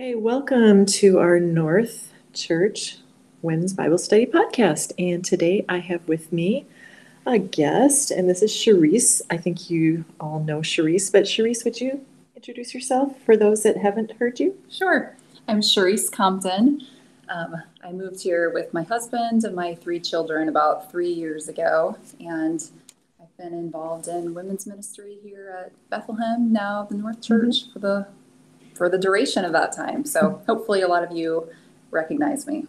Okay, welcome to our North Church Women's Bible Study podcast. And today I have with me a guest, and this is Charisse. I think you all know Charisse, but Charisse, would you introduce yourself for those that haven't heard you? Sure. I'm Charisse Compton. Um, I moved here with my husband and my three children about three years ago, and I've been involved in women's ministry here at Bethlehem, now the North Church, mm-hmm. for the for the duration of that time. So hopefully, a lot of you recognize me.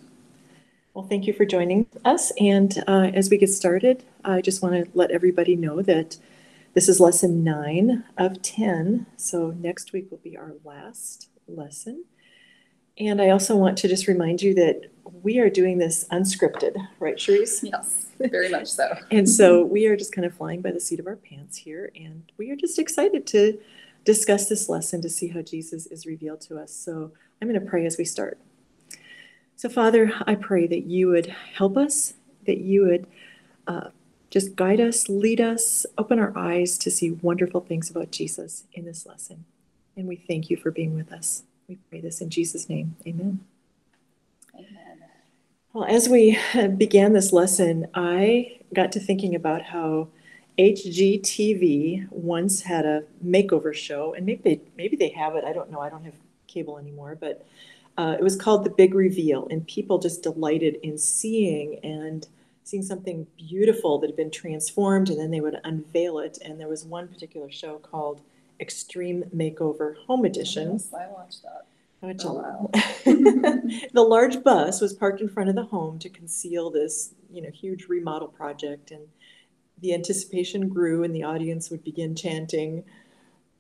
Well, thank you for joining us. And uh, as we get started, I just want to let everybody know that this is lesson nine of 10. So next week will be our last lesson. And I also want to just remind you that we are doing this unscripted, right, Charisse? Yes, very much so. and so we are just kind of flying by the seat of our pants here. And we are just excited to discuss this lesson to see how Jesus is revealed to us. So I'm going to pray as we start. So, Father, I pray that you would help us, that you would uh, just guide us, lead us, open our eyes to see wonderful things about Jesus in this lesson. And we thank you for being with us. We pray this in Jesus' name. Amen. Amen. Well, as we began this lesson, I got to thinking about how HGTV once had a makeover show, and maybe they, maybe they have it. I don't know. I don't have cable anymore, but uh, it was called The Big Reveal, and people just delighted in seeing and seeing something beautiful that had been transformed, and then they would unveil it. And there was one particular show called Extreme Makeover Home Edition. Yes, I watched that. Which oh, wow. the large bus was parked in front of the home to conceal this, you know, huge remodel project, and the anticipation grew and the audience would begin chanting,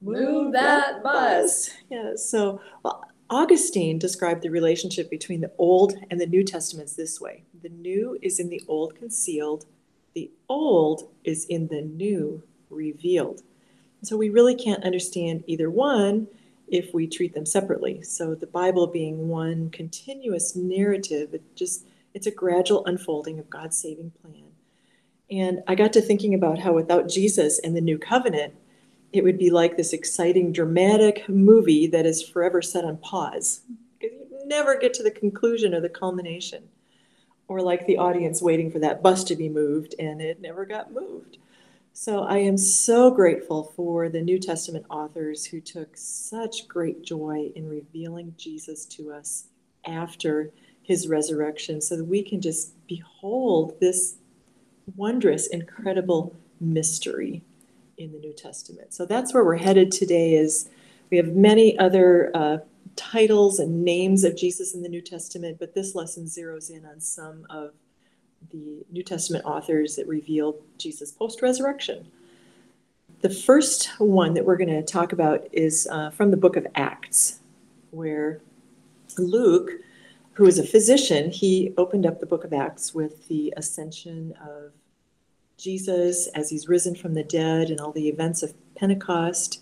Move that bus. Yeah, so well, Augustine described the relationship between the Old and the New Testaments this way the new is in the Old concealed, the old is in the new revealed. So we really can't understand either one if we treat them separately. So the Bible being one continuous narrative, it just it's a gradual unfolding of God's saving plan. And I got to thinking about how without Jesus and the new covenant, it would be like this exciting, dramatic movie that is forever set on pause. Because you never get to the conclusion or the culmination. Or like the audience waiting for that bus to be moved and it never got moved. So I am so grateful for the New Testament authors who took such great joy in revealing Jesus to us after his resurrection so that we can just behold this wondrous, incredible mystery in the New Testament. So that's where we're headed today. Is we have many other uh, titles and names of Jesus in the New Testament, but this lesson zeroes in on some of the New Testament authors that reveal Jesus post resurrection. The first one that we're going to talk about is uh, from the book of Acts, where Luke who is a physician, he opened up the book of Acts with the ascension of Jesus as he's risen from the dead and all the events of Pentecost.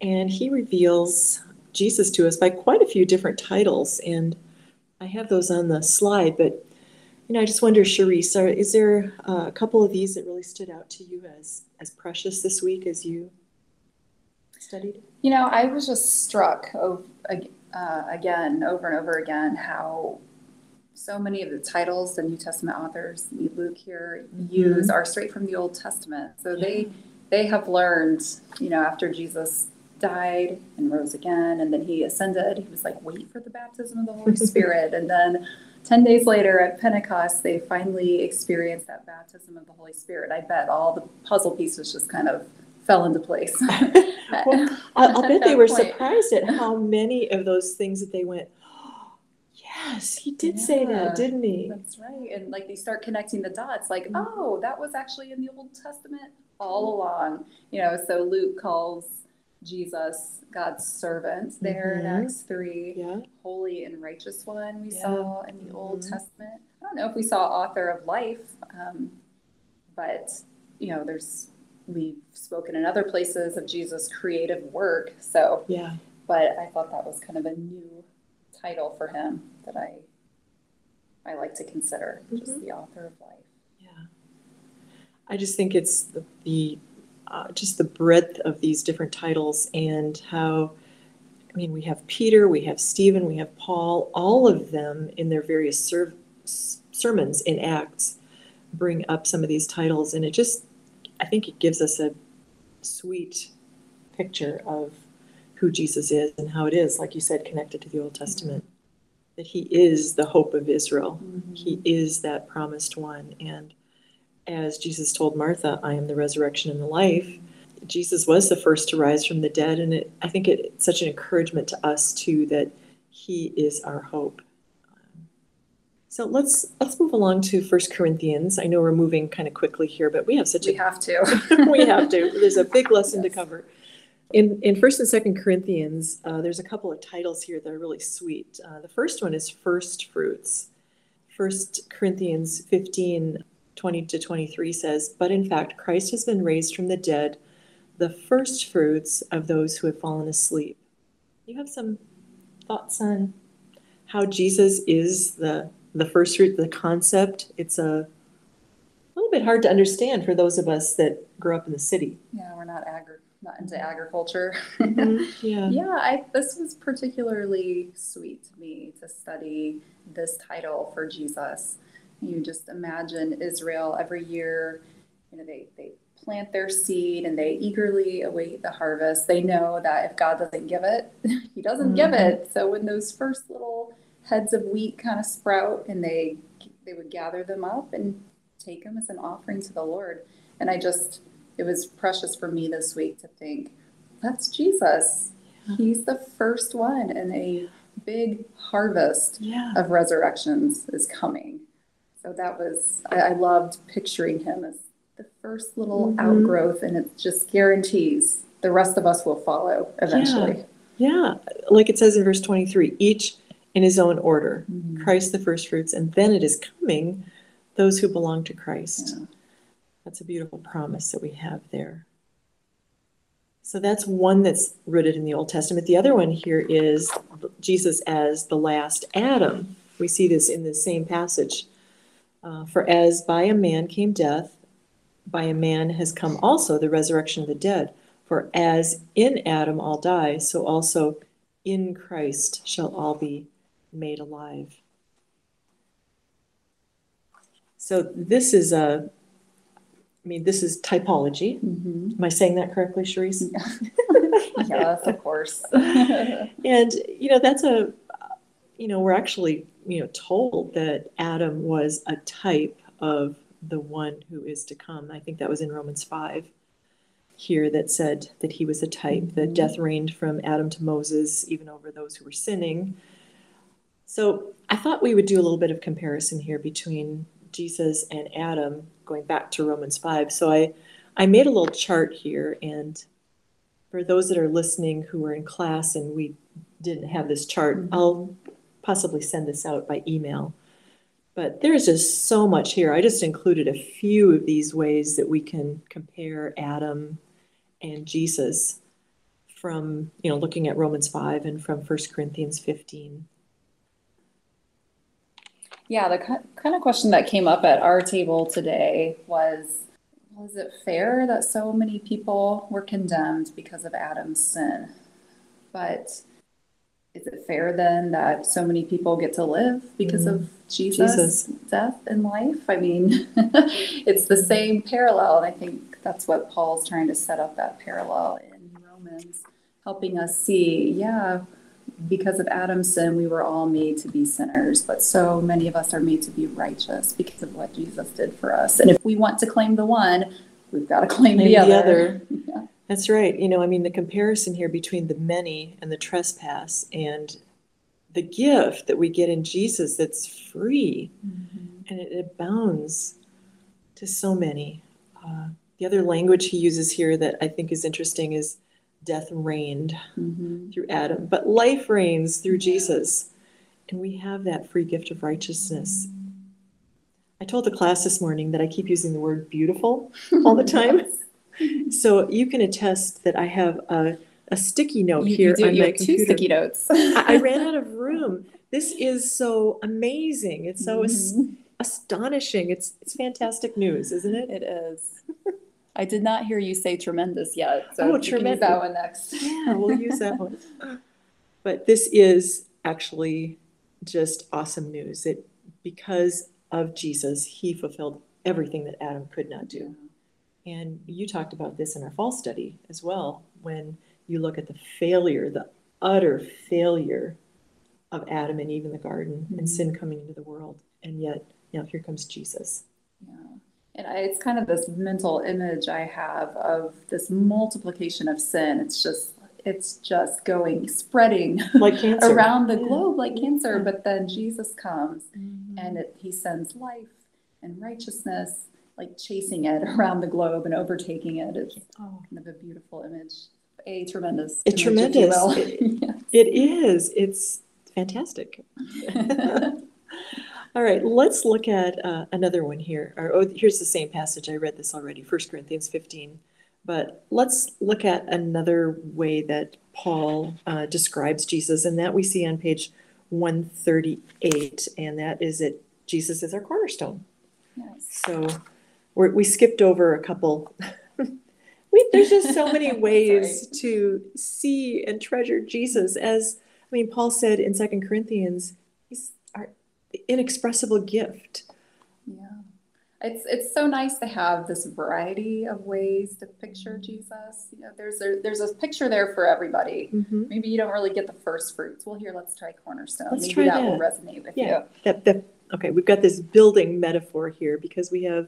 And he reveals Jesus to us by quite a few different titles. And I have those on the slide, but you know, I just wonder, Charisse, are, is there uh, a couple of these that really stood out to you as as precious this week as you studied? You know, I was just struck of, uh, again, over and over again, how so many of the titles the New Testament authors, Luke here, mm-hmm. use are straight from the Old Testament. So yeah. they they have learned, you know, after Jesus died and rose again, and then he ascended, he was like, wait for the baptism of the Holy Spirit, and then. 10 days later at Pentecost, they finally experienced that baptism of the Holy Spirit. I bet all the puzzle pieces just kind of fell into place. well, I'll, bet they were point. surprised at how many of those things that they went, oh, yes, he did yeah, say that, didn't he? That's right. And like they start connecting the dots, like, mm-hmm. oh, that was actually in the Old Testament all along. You know, so Luke calls Jesus God's servant there mm-hmm. in Acts 3, yeah. holy and righteous one we yeah. saw in the mm-hmm. Old Testament. I don't know if we saw author of life, um, but you know, there's we've spoken in other places of Jesus' creative work. So, yeah. But I thought that was kind of a new title for him that I I like to consider, mm-hmm. just the author of life. Yeah. I just think it's the, the uh, just the breadth of these different titles and how I mean, we have Peter, we have Stephen, we have Paul, all of them in their various ser- sermons in Acts bring up some of these titles, and it just, I think it gives us a sweet picture of who Jesus is and how it is, like you said, connected to the Old Testament. That he is the hope of Israel, Mm-hmm. he is that promised one. And as Jesus told Martha, I am the resurrection and the life, Jesus was the first to rise from the dead. And it, I think it, it's such an encouragement to us, too, that he is our hope. So let's let's move along to First Corinthians. I know we're moving kind of quickly here, but we have such We a have to. we have to. There's a big lesson to cover. In in First and Second Corinthians, uh, there's a couple of titles here that are really sweet. Uh, the first one is first fruits. First Corinthians 15, 20 to 23 says, But in fact, Christ has been raised from the dead, the first fruits of those who have fallen asleep. You have some thoughts on how Jesus is the the first fruit, the concept? It's a little bit hard to understand for those of us that grew up in the city. Yeah, we're not agri- not into agriculture. Mm-hmm. Yeah. Yeah, I, this was particularly sweet to me to study this title for Jesus. You just imagine Israel every year, you know, they, they plant their seed and they eagerly await the harvest. They know that if God doesn't give it, He doesn't give mm-hmm. it. So when those first little heads of wheat kind of sprout and they they would gather them up and take them as an offering to the Lord. And I just it was precious for me this week to think that's Jesus. He's the first one, and a big harvest Yeah. of resurrections is coming. So that was, I, I loved picturing him as the first little Mhm. outgrowth, and it just guarantees the rest of us will follow eventually. Yeah. Like it says in verse 23 each in his own order. Mhm. Christ the first fruits, and then it is coming those who belong to Christ. Yeah. That's a beautiful promise that we have there. So that's one that's rooted in the Old Testament. The other one here is Jesus as the last Adam. We see this in the same passage. Uh, For as by a man came death, by a man has come also the resurrection of the dead. For as in Adam all die, so also in Christ shall all be made alive. So this is a, I mean, this is typology. Mhm. Am I saying that correctly, Charisse? yes, of course. And, you know, that's a, you know, we're actually, you know, told that Adam was a type of the one who is to come. I think that was in Romans 5 here that said that he was a type, that Mhm. death reigned from Adam to Moses, even over those who were sinning. So I thought we would do a little bit of comparison here between Jesus and Adam, going back to Romans 5. So I, I made a little chart here, and for those that are listening who were in class and we didn't have this chart, Mhm. I'll possibly send this out by email. But there's just so much here. I just included a few of these ways that we can compare Adam and Jesus from, you know, looking at Romans 5 and from 1 Corinthians 15. Yeah, the kind of question that came up at our table today was Was it fair that so many people were condemned because of Adam's sin? But is it fair then that so many people get to live because mm. of Jesus', Jesus. death and life? I mean, it's the same parallel. And I think that's what Paul's trying to set up that parallel in Romans, helping us see, yeah, because of Adam's sin, we were all made to be sinners, but so many of us are made to be righteous because of what Jesus did for us. And if we want to claim the one, we've got to claim Claim the the other. other. Yeah. That's right. You know, I mean, the comparison here between the many and the trespass and the gift that we get in Jesus that's free and it abounds to so many. Uh, the other language he uses here that I think is interesting is death reigned Mhm. through Adam, but life reigns through Jesus. And we have that free gift of righteousness. I told the class this morning that I keep using the word beautiful all the time. So you can attest that I have a, a sticky note You, here you do, on you my have two sticky notes. I, I ran out of room. This is so amazing. It's so as- Mhm. astonishing. It's it's fantastic news, isn't it? It is. I did not hear you say tremendous yet, so Oh, you can use tremendous. that one next. Yeah, we'll use that one. But this is actually just awesome news. It because of Jesus, he fulfilled everything that Adam could not do. And you talked about this in our fall study as well, when you look at the failure, the utter failure of Adam and Eve in the garden Mhm. and sin coming into the world. And yet, you know, here comes Jesus. And I, it's kind of this mental image I have of this multiplication of sin. It's just it's just going spreading Like cancer. around the globe like cancer. But then Jesus comes Mhm. and it, he sends life and righteousness, like chasing it around the globe and overtaking it. It's Oh, kind of a beautiful image, a tremendous, A image, tremendous. It- it is. It's fantastic. All right, let's look at uh, another one here. Or, oh, here's the same passage. I read this already, 1 Corinthians 15. But let's look at another way that Paul uh, describes Jesus, and that we see on page 138, and that is that Jesus is our cornerstone. yes. So we're, we skipped over a couple. we, there's just so many ways to see and treasure Jesus. As I mean, Paul said in Second Corinthians, inexpressible gift. Yeah. It's it's so nice to have this variety of ways to picture Jesus. You know, there's a there's a picture there for everybody. Mhm. Maybe you don't really get the first fruits. Well, here, let's try cornerstone. Let's Maybe try that, will resonate with Yeah. That, that, okay, we've got this building metaphor here because we have,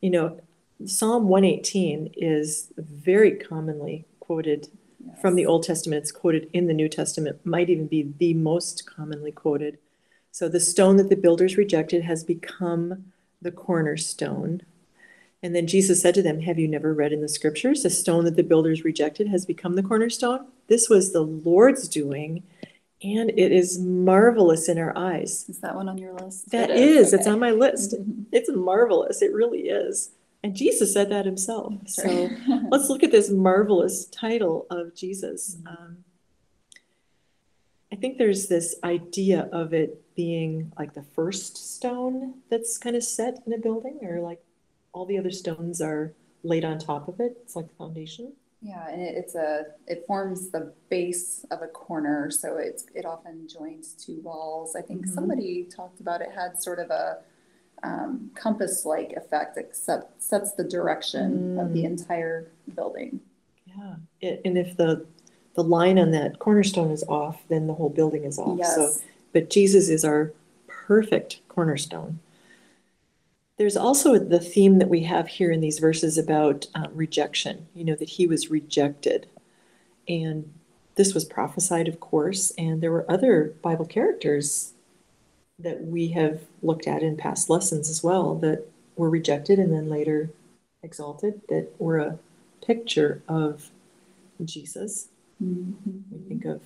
you know, Psalm 118 is very commonly quoted you. from the Old Testament. It's quoted in the New Testament, might even be the most commonly quoted. So the stone that the builders rejected has become the cornerstone. And then Jesus said to them, Have you never read in the scriptures, the stone that the builders rejected has become the cornerstone? This was the Lord's doing, and it is marvelous in our eyes. Is that one on your list? That It is, it's okay. on my list. Mhm. It's marvelous. It really is. And Jesus said that himself. So let's look at this marvelous title of Jesus. Mhm. Um, I think there's this idea of it being like the first stone that's kind of set in a building, or like all the other stones are laid on top of it. It's like the foundation. Yeah, and it, it's a it forms the base of a corner, so it's it often joins two walls. I think Mhm. somebody talked about it had sort of a um, compass-like effect, except sets the direction of the Mm. entire building. Yeah. It, and if the the line on that cornerstone is off, then the whole building is off. So Yes, but Jesus is our perfect cornerstone. There's also the theme that we have here in these verses about um, rejection, you know, that he was rejected. And this was prophesied, of course, and there were other Bible characters that we have looked at in past lessons as well that were rejected and then later exalted, that were a picture of Jesus. Mhm. We think of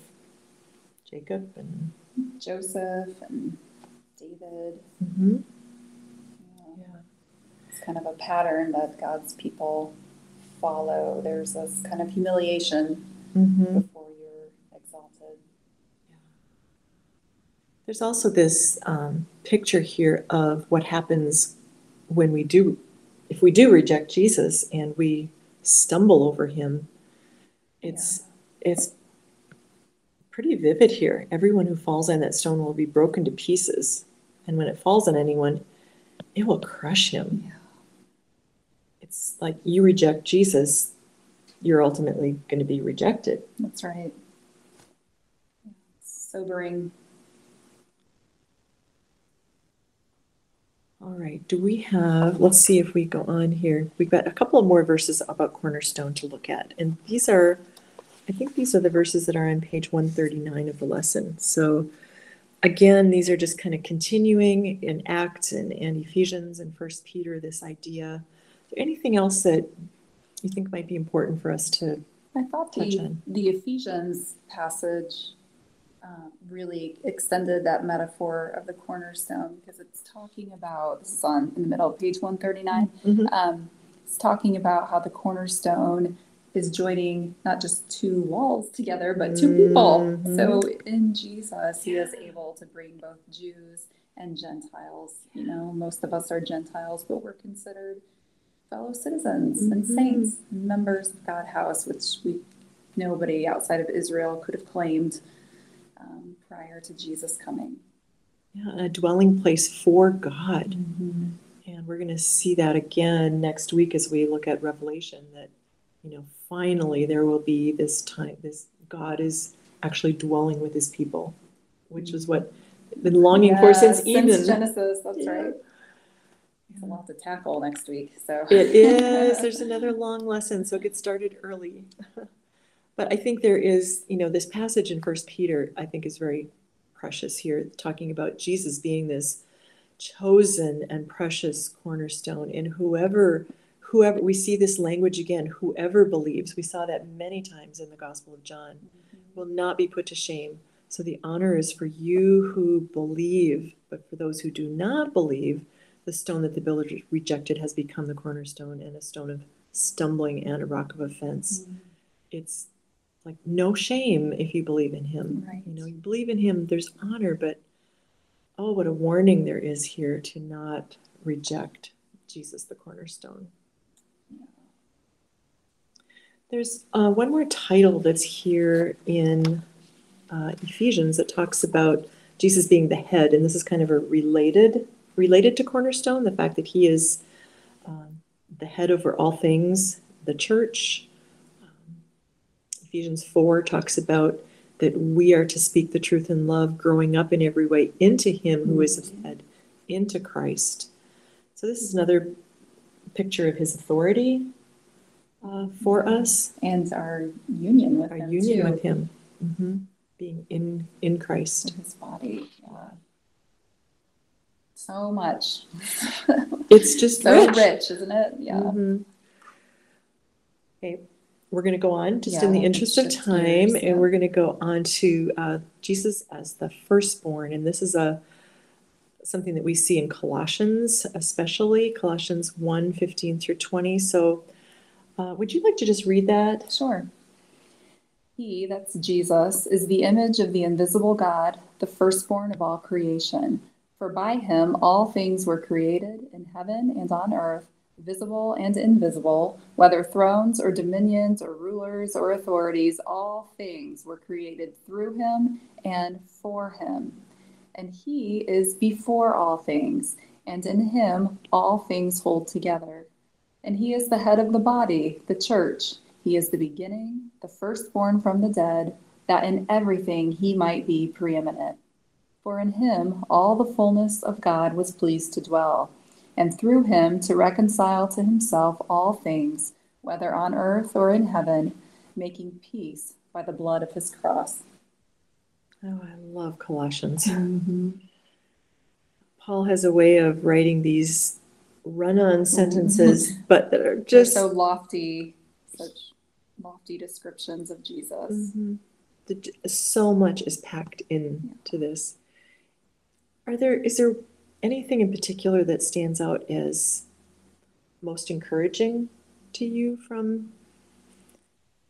Jacob and. Joseph and David. Mhm. Yeah. Yeah. It's kind of a pattern that God's people follow. There's this kind of humiliation Mhm. before you're exalted. There's also this um, picture here of what happens when we do, if we do reject Jesus and we stumble over him. It's it's pretty vivid here. Everyone who falls on that stone will be broken to pieces, and when it falls on anyone, it will crush him. Yeah. It's like you reject Jesus, you're ultimately going to be rejected. That's right. Sobering. All right, do we have, let's see if we go on here. We've got a couple of more verses about Cornerstone to look at. And these are, I think these are the verses that are on page 139 of the lesson. So again, these are just kind of continuing in Acts and, and Ephesians and First Peter, this idea. Is there anything else that you think might be important for us to, I thought the, the Ephesians passage uh, really extended that metaphor of the cornerstone because it's talking about this is on in the middle of page 139. Mhm. Um, it's talking about how the cornerstone is joining not just two walls together, but two people. Mhm. So in Jesus, he is able to bring both Jews and Gentiles. You know, most of us are Gentiles, but we're considered fellow citizens and Mhm. saints, members of God's house, which we nobody outside of Israel could have claimed. prior to Jesus coming. Yeah, a dwelling place for God. Mm-hmm. And we're going to see that again next week as we look at Revelation that, you know, finally there will be this time, this God is actually dwelling with his people, which is what I've been longing for since Eden. Genesis, that's Yeah. right. It's a lot to tackle next week, so. It is. There's another long lesson, so get started early. But I think there is, you know, this passage in First Peter, I think is very precious here, talking about Jesus being this chosen and precious cornerstone. And whoever, whoever, we see this language again, whoever believes, we saw that many times in the Gospel of John, mm-hmm. will not be put to shame. So the honor is for you who believe, but for those who do not believe, the stone that the builder rejected has become the cornerstone and a stone of stumbling and a rock of offense. Mm-hmm. It's like no shame if you believe in him. Right. You know, you believe in him, there's honor, but oh, what a warning there is here to not reject Jesus, the cornerstone. There's uh, one more title that's here in uh, Ephesians that talks about Jesus being the head, and this is kind of a related related to cornerstone, the fact that he is um, the head over all things, the church. Um, Ephesians 4 talks about that we are to speak the truth in love, growing up in every way into him who is the head, into Christ. So, this is another picture of his authority uh, for us, And our union with our him union too, with him, hmm being in, in Christ. with his body. Yeah. So much. It's just so rich. rich. isn't it? Yeah. Mhm. Okay, we're going to go on just in the interest of time, gears, and yeah. we're going to go on to uh, Jesus as the firstborn, and this is a something that we see in Colossians, especially Colossians 1, 15 through 20. So, uh, would you like to just read that? Sure. He, that's Jesus, is the image of the invisible God, the firstborn of all creation. For by him all things were created in heaven and on earth, visible and invisible, whether thrones or dominions or rulers or authorities, all things were created through him and for him. And he is before all things, and in him all things hold together. And he is the head of the body, the church. He is the beginning, the firstborn from the dead, that in everything he might be preeminent. For in him all the fullness of God was pleased to dwell, and through him to reconcile to himself all things, whether on earth or in heaven, making peace by the blood of his cross. Oh, I love Colossians. Mm-hmm. Paul has a way of writing these run on sentences, but that are just so lofty, such lofty descriptions of Jesus. Mhm. The- so much is packed into this. Are there, is there anything in particular that stands out as most encouraging to you from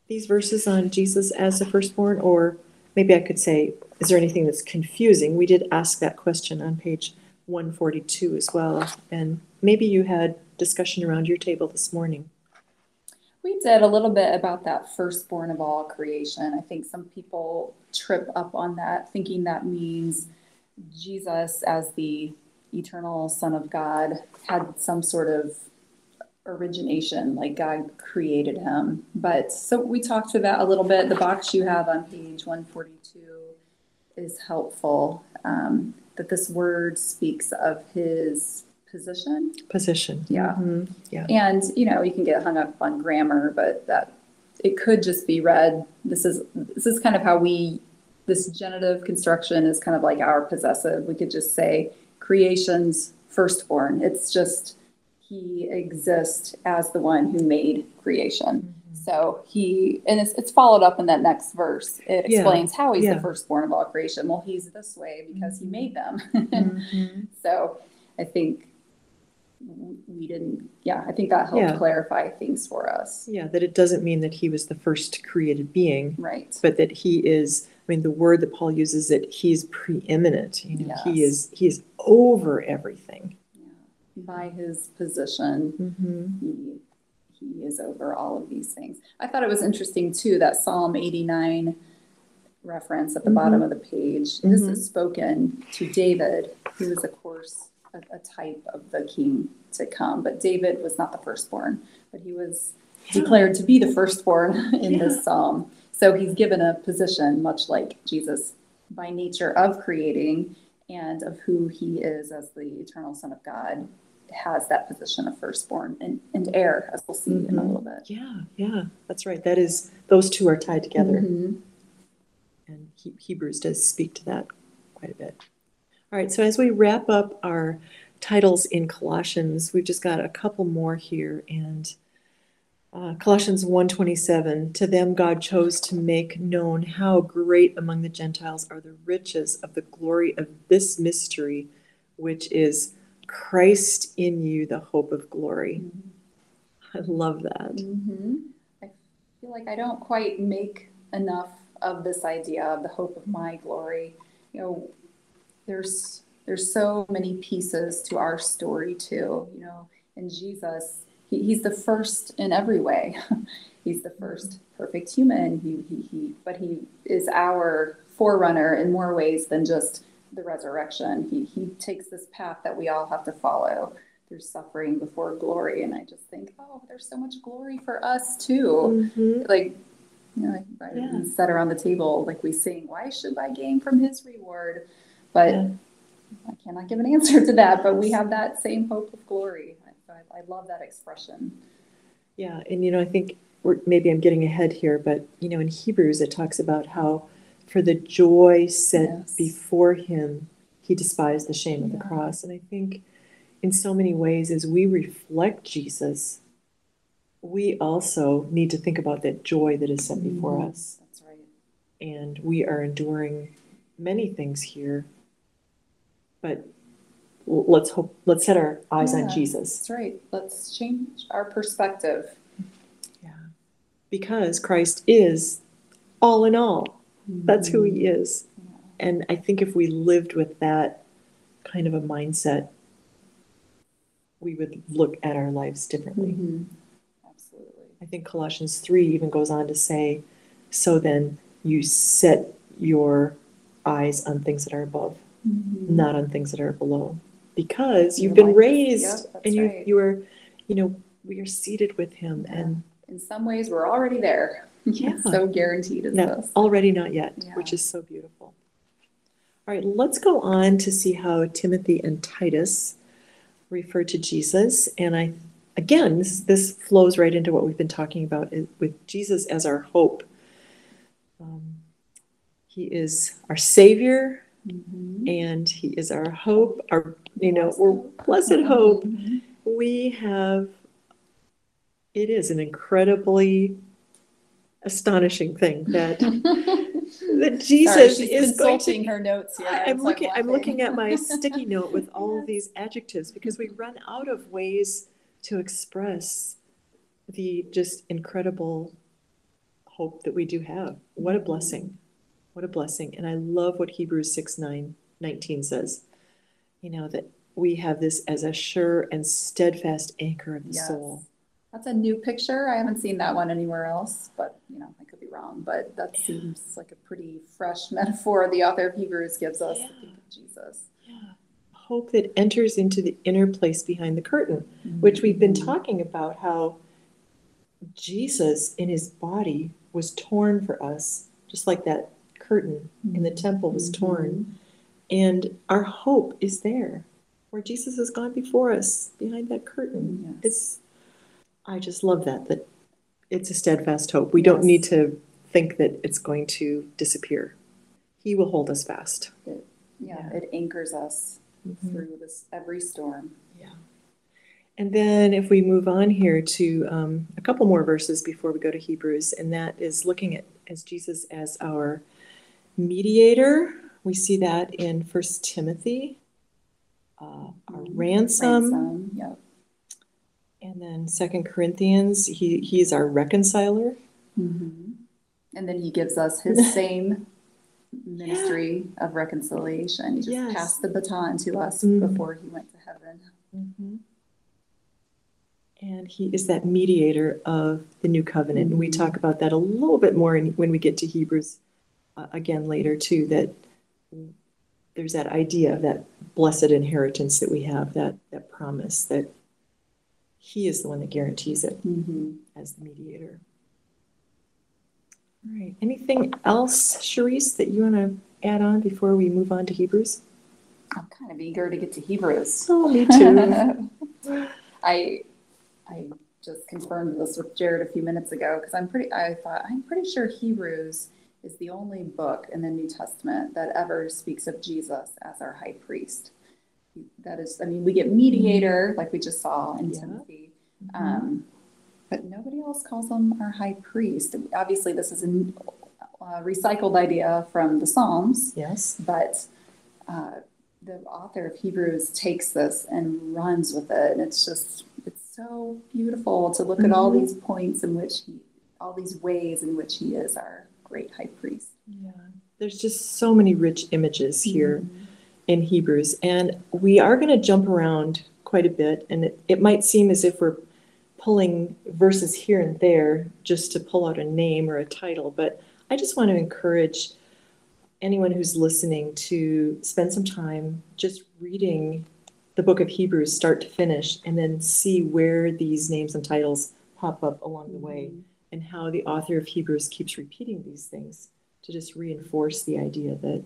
these verses on Jesus as the firstborn? Or maybe I could say, is there anything that's confusing? We did ask that question on page 142 as well. And maybe you had discussion around your table this morning. We did a little bit about that firstborn of all creation. I think some people trip up on that, thinking that means Jesus, as the eternal Son of God, had some sort of origination, like God created him. But so we talked to that a little bit. The box you have on page 142 is helpful. Um, that this word speaks of his position Position. Yeah. Mhm. Yeah. and you know, you can get hung up on grammar, but that it could just be read. This is this is kind of how we this genitive construction is kind of like our possessive. We could just say creation's firstborn. It's just he exists as the one who made creation. So he and it's it's followed up in that next verse. It Yeah. explains how he's Yeah. the firstborn of all creation. Well, he's this way because he made them. Mhm. So I think we didn't, yeah, I think that helped Yeah. clarify things for us. Yeah, that it doesn't mean that he was the first created being, Right. but that he is, I mean, the word that Paul uses that he's preeminent, you know, he Yes. is, he is over everything. Yeah. By his position, Mhm. he, he is over all of these things. I thought it was interesting too that Psalm 89 reference at the bottom of the page. This is spoken to David, who is, of course, a, a type of the king to come. But David was not the firstborn, but he was declared to be the firstborn in Yeah. this psalm. So he's given a position, much like Jesus, by nature of creating and of who he is as the eternal Son of God, has that position of firstborn and, and heir, as we'll see in a Mhm. little bit. Yeah, yeah, that's right. That is, those two are tied together. Mhm. And He- Hebrews does speak to that quite a bit. All right, so as we wrap up our titles in Colossians, we've just got a couple more here. And uh, Colossians 1:27, to them God chose to make known how great among the Gentiles are the riches of the glory of this mystery, which is Christ in you, the hope of glory. I love that. hmm I feel like I don't quite make enough of this idea of the hope of my glory. You know, there's there's so many pieces to our story too. You know, and Jesus, he, he's the first in every way. he's the first perfect human. He, he, he, but he is our forerunner in more ways than just the resurrection. He, he takes this path that we all have to follow through suffering before glory. And I just think, oh, there's so much glory for us too. Mhm. Like, you know, like Yeah. sat around the table, like we sing, why should I gain from his reward? But Yeah. I cannot give an answer to that, but we have that same hope of glory. I, I, I love that expression. Yeah, and you know, I think we're, maybe I'm getting ahead here, but you know, in Hebrews it talks about how for the joy set Yes. before him, he despised the shame of the cross. And I think in so many ways, as we reflect Jesus, we also need to think about that joy that is set before Mhm. us. That's right. And we are enduring many things here, but let's hope, let's set our eyes on Jesus. That's right. Let's change our perspective. Yeah. Because Christ is all in all. That's who he is. Yeah. And I think if we lived with that kind of a mindset, we would look at our lives differently. Mhm. Absolutely. I think Colossians 3 even goes on to say, so then you set your eyes on things that are above, Mhm. not on things that are below. Because you've been life- raised Yep, and you, right. you are, you know, we are seated with him Yeah. and In some ways, we're already there. Yeah. so guaranteed is No, this. already not yet, Yeah. which is so beautiful. All right, let's go on to see how Timothy and Titus refer to Jesus. And I, again, this, this flows right into what we've been talking about with Jesus as our hope. Um, he is our Savior Mhm. and He is our hope, our, you know, we're blessed hope. Mhm. We have, it is an incredibly astonishing thing that that Jesus Sorry, is going to. her notes here. I'm looking. I'm looking at my sticky note with all of Yes. these adjectives because we run out of ways to express the just incredible hope that we do have. What a blessing! What a blessing! And I love what Hebrews six nine nineteen says. You know that we have this as a sure and steadfast anchor of the Yes. soul. That's a new picture. I haven't seen that one anywhere else, but you know, I could be wrong. But that seems like a pretty fresh metaphor the author of Hebrews gives us of Jesus. Yeah. Hope that enters into the inner place behind the curtain. Mm-hmm. which we've been talking about how Jesus in his body was torn for us, just like that curtain in the temple was torn. And our hope is there, where Jesus has gone before us behind that curtain. Yes. It's, I just love that, that it's a steadfast hope. We don't need to think that it's going to disappear. He will hold us fast. Yeah, Yeah. it anchors us Mhm. through this every storm. Yeah. And then if we move on here to um, a couple more verses before we go to Hebrews, and that is looking at as Jesus as our mediator. We see that in First Timothy, uh, our ransom, Ransom, Yep. and then Second Corinthians. He he is our reconciler. And then he gives us his same ministry of reconciliation. He just Yes. passed the baton to us Mhm. before he went to heaven. And he is that mediator of the new covenant. And we Mhm. talk about that a little bit more in, when we get to Hebrews uh, again later too, that there's that idea of that blessed inheritance that we have, that, that promise that he is the one that guarantees it Mhm. as the mediator. All right, anything else, Charisse, that you want to add on before we move on to Hebrews? I'm kind of eager to get to Hebrews. Oh, me too. I I just confirmed this with Jared a few minutes ago because I'm pretty I thought I'm pretty sure Hebrews is the only book in the New Testament that ever speaks of Jesus as our high priest. That is, I mean, we get mediator like we just saw in Yeah. Timothy, um, but nobody else calls him our high priest. Obviously, this is a uh, recycled idea from the Psalms, Yes. but uh, the author of Hebrews takes this and runs with it, and it's just it's so beautiful to look at all Mhm. these points in which he, all these ways in which he is our great high priest. Yeah. There's just so many rich images mm-hmm. here in Hebrews, and we are going to jump around quite a bit, and it, it might seem as if we're pulling verses here and there just to pull out a name or a title, but I just want to encourage anyone who's listening to spend some time just reading the book of Hebrews start to finish and then see where these names and titles pop up along the way mm-hmm. And how the author of Hebrews keeps repeating these things to just reinforce the idea that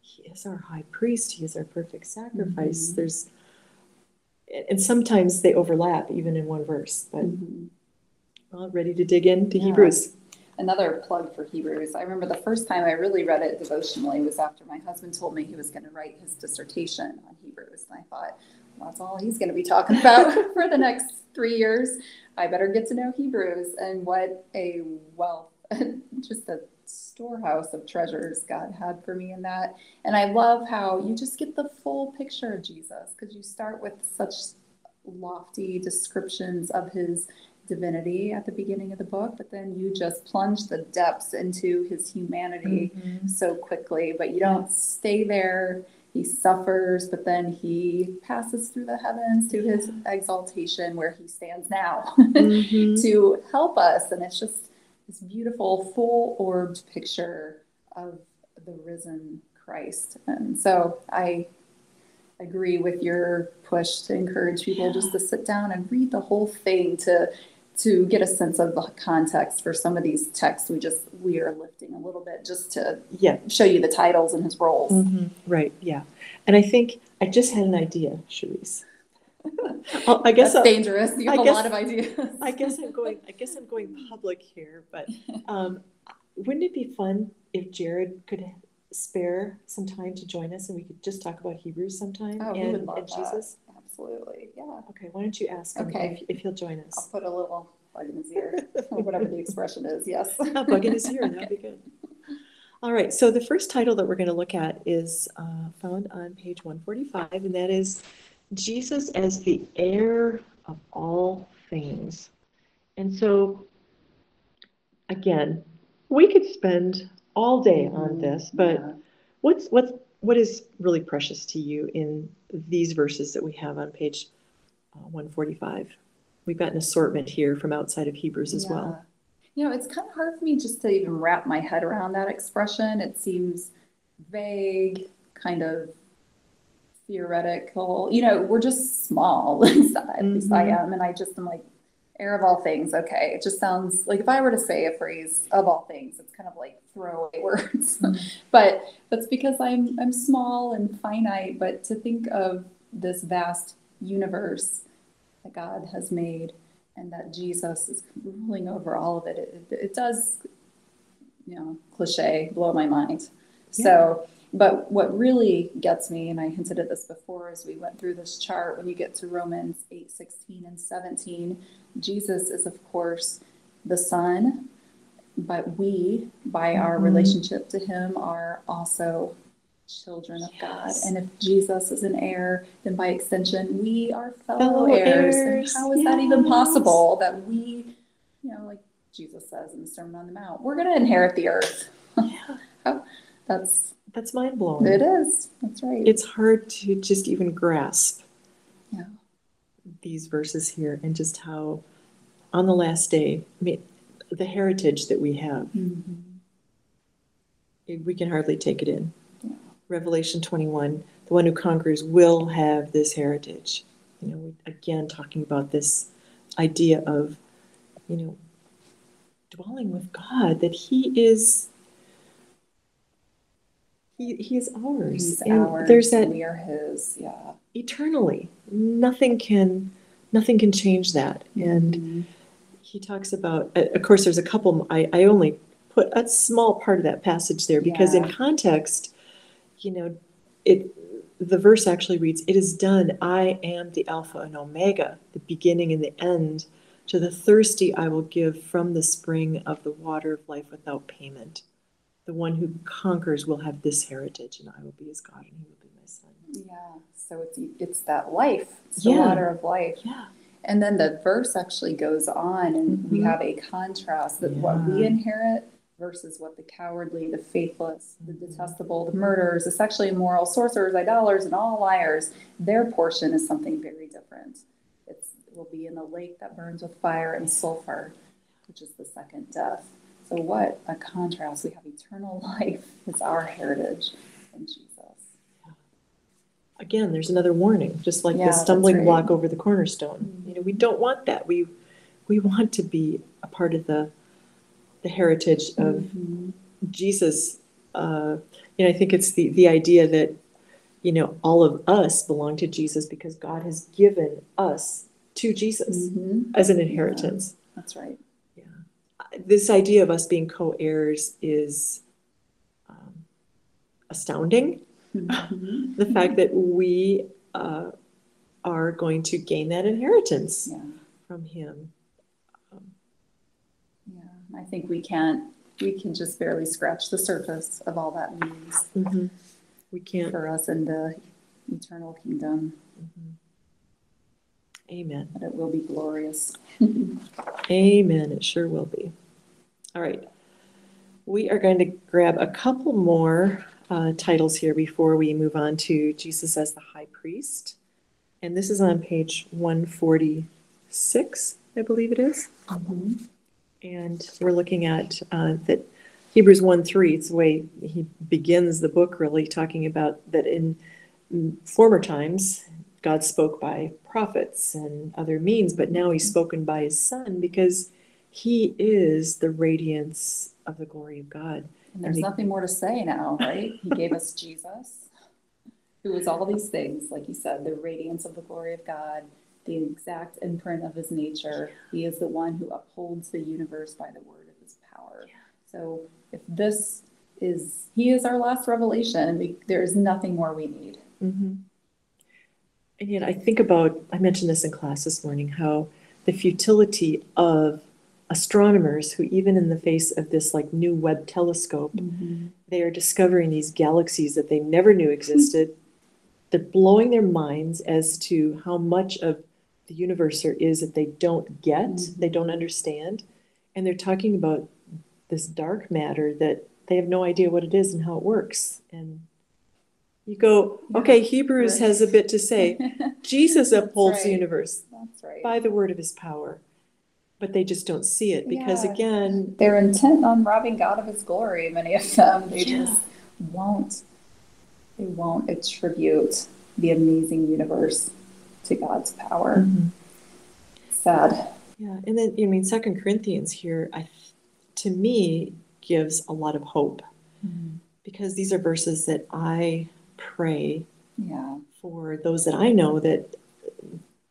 he is our high priest, he is our perfect sacrifice. Mhm. There's and sometimes they overlap even in one verse, but Mhm. well, ready to dig into Yeah. Hebrews. Another plug for Hebrews. I remember the first time I really read it devotionally was after my husband told me he was going to write his dissertation on Hebrews. And I thought, well, that's all he's going to be talking about for the next three years. I better get to know Hebrews. And what a wealth, just a storehouse of treasures God had for me in that. And I love how you just get the full picture of Jesus because you start with such lofty descriptions of his divinity at the beginning of the book, but then you just plunge the depths into his humanity mm-hmm. so quickly, but you don't stay there. He suffers, but then he passes through the heavens to his exaltation where he stands now Mhm. to help us. And it's just this beautiful, full orbed picture of the risen Christ. And so I agree with your push to encourage people just to sit down and read the whole thing to to get a sense of the context for some of these texts we just we are lifting a little bit just to Yeah, show you the titles and his roles. mhm. right, yeah. And I think I just had an idea. Well, I guess That's I'll- dangerous. You I have a guess- lot of ideas. I guess I'm going. I guess I'm going public here, but um, wouldn't it be fun if Jared could spare some time to join us and we could just talk about Hebrews sometime Oh, and, and. Jesus? Absolutely. Yeah. Okay, why don't you ask him Okay. if, if he'll join us? I'll put a little bug in his ear or whatever the expression is. Yes. A bug in his ear, that'd be good. All right, so the first title that we're going to look at is uh, found on page 145, and that is Jesus as the heir of all things. And so, again, we could spend all day on this, but Yeah. what's what's what is really precious to you in these verses that we have on page uh, 145? We've got an assortment here from outside of Hebrews as well. You know, it's kind of hard for me just to even wrap my head around that expression. It seems vague, kind of theoretical. You know, we're just small, at least least I am. And I just am like, heir of all things. Okay. It just sounds like if I were to say a phrase of all things, it's kind of like throwaway words. Mhm. but that's because I'm I'm small and finite. But to think of this vast universe that God has made and that Jesus is ruling over all of it, it, it does, you know, cliche, blow my mind. So, but what really gets me, and I hinted at this before as we went through this chart, when you get to Romans 8, 16, and 17, Jesus is, of course, the Son, but we, by our Mhm. relationship to Him, are also children of God. And if Jesus is an heir, then by extension, we are fellow, Fellow heirs. heirs, And how is that even possible that we, you know, like Jesus says in the Sermon on the Mount, we're going to inherit the earth. Yeah, That's that's mind blowing. it is. That's right. It's hard to just even grasp Yeah. these verses here and just how on the last day, I mean, the heritage that we have Mhm. we can hardly take it in. Yeah. Revelation 21, the one who conquers will have this heritage. You know, we- again, talking about this idea of, you know, dwelling with God, that He is, He, he is ours. He's And ours. There's that We are His. Yeah. eternally. Nothing can, nothing can change that. And Mhm. he talks about, uh, of course, there's a couple, I, I only put a small part of that passage there because in context, you know, it, the verse actually reads, It is done. I am the Alpha and Omega, the beginning and the end. To the thirsty, I will give from the spring of the water of life without payment. The one who conquers will have this heritage, and I will be his God, and he will be my son. Yeah. So it's it's that life. It's the Yeah. water of life. Yeah. And then the verse actually goes on, and we Mhm. have a contrast that what we inherit versus what the cowardly, the faithless, the Mhm. detestable, the murderers, the sexually immoral, sorcerers, idolaters, and all liars, their portion is something very different. It's, it will be in the lake that burns with fire and sulfur, which is the second death. So, what a contrast! We have eternal life as our heritage in Jesus. again, there's another warning, just like Yeah, the stumbling right. block over the cornerstone. Mhm. You know, we don't want that. We we want to be a part of the the heritage of Mhm. Jesus. Uh, you know, I think it's the the idea that you know all of us belong to Jesus because God has given us to Jesus Mhm. as an inheritance. That's right. This idea of us being co-heirs is um, astounding. Mhm. the fact that we uh, are going to gain that inheritance Yeah. from him. Um, Yeah, I think we can't, we can just barely scratch the surface of all that means We can't. for us in the eternal kingdom, Mhm. Amen. but it will be glorious. Amen. It sure will be. All right. We are going to grab a couple more uh, titles here before we move on to Jesus as the high priest. And this is on page 146, I believe it is. And we're looking at uh, that Hebrews 1 3, it's the way he begins the book, really, talking about that in former times, God spoke by prophets and other means, but now he's spoken by his son because he is the radiance of the glory of God. And there's the- nothing more to say now, right? He gave us Jesus, who is all these things, like you said, the radiance of the glory of God, the exact imprint of his nature. He is the one who upholds the universe by the word of his power. So if this is, he is our last revelation, we, there is nothing more we need. Mm-hmm. And yet, I think about, I mentioned this in class this morning, how the futility of astronomers who, even in the face of this like new Webb telescope, they are discovering these galaxies that they never knew existed. They're blowing their minds as to how much of the universe there is that they don't get, Mhm. they don't understand. And they're talking about this dark matter that they have no idea what it is and how it works. And you go, okay, Hebrews right. has a bit to say. Jesus upholds the universe That's right. by the word of his power. But they just don't see it because, Yeah. again, They're intent on robbing God of his glory, many of them. They Yeah. just won't, they won't attribute the amazing universe to God's power. Mm-hmm. Sad. Yeah, and then I mean, Second Corinthians here, I to me gives a lot of hope because these are verses that I pray Yeah. for those that I know that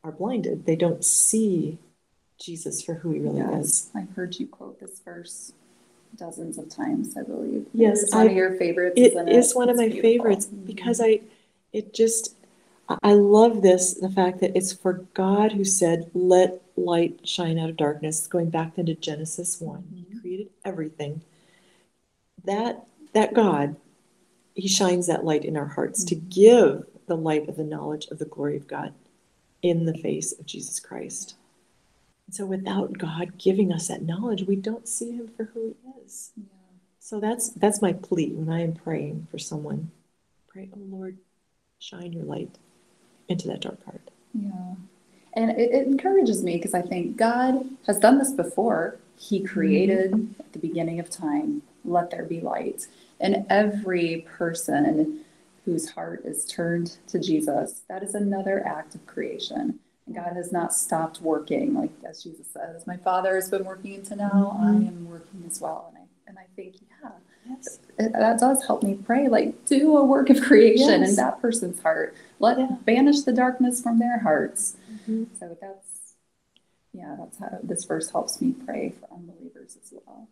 are blinded. They don't see Jesus for who he really Yes. is. I've heard you quote this verse dozens of times, I believe. Yes, It's one of your favorites. It isn't is one of It's my beautiful. favorites Mhm. because I, it just, I love this, the fact that it's for God who said, let light shine out of darkness, going back then to Genesis 1. He Mhm. created everything. That, that God, he shines that light in our hearts to Mhm. give the light of the knowledge of the glory of God in the face of Jesus Christ. And so without God giving us that knowledge, we don't see him for who he is. Yeah. So that's that's my plea when I am praying for someone. Pray, oh Lord, shine your light into that dark heart. Yeah. And it, it encourages me because I think God has done this before. He mm-hmm. created at the beginning of time, let there be light. And every person whose heart is turned to Jesus, that is another act of creation. God has not stopped working, like as Jesus says, my Father has been working until now, mm-hmm. I am working as well. And I and I think, yeah, yes. it, that does help me pray. Like, do a work of creation yes. in that person's heart. Let yeah. banish the darkness from their hearts. Mm-hmm. So that's, yeah, that's how this verse helps me pray for unbelievers as well.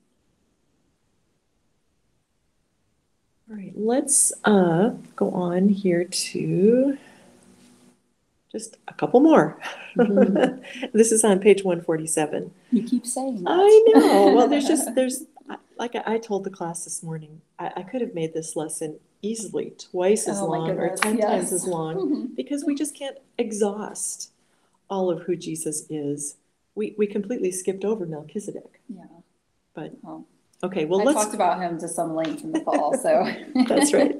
All right, let's uh, go on here to just a couple more. Mm-hmm. this is on page 147. You keep saying that. I know. Well, there's just, there's, like I told the class this morning, I, I could have made this lesson easily twice as oh long or 10 yes. times as long because we just can't exhaust all of who Jesus is. We, we completely skipped over Melchizedek. Yeah. But, well, okay, well, I let's. talked about him to some length in the fall, so. That's right.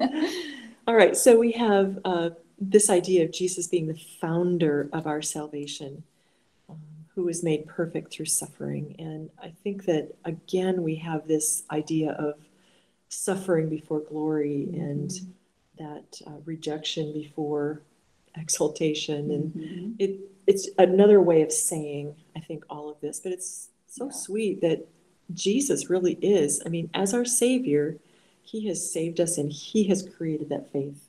All right, so we have uh, this idea of Jesus being the founder of our salvation who was made perfect through suffering. And I think that, again, we have this idea of suffering before glory mm-hmm. and that uh, rejection before exaltation. And mm-hmm. it, it's another way of saying, I think, all of this. But it's so yeah. sweet that Jesus really is, I mean, as our Savior, He has saved us and He has created that faith.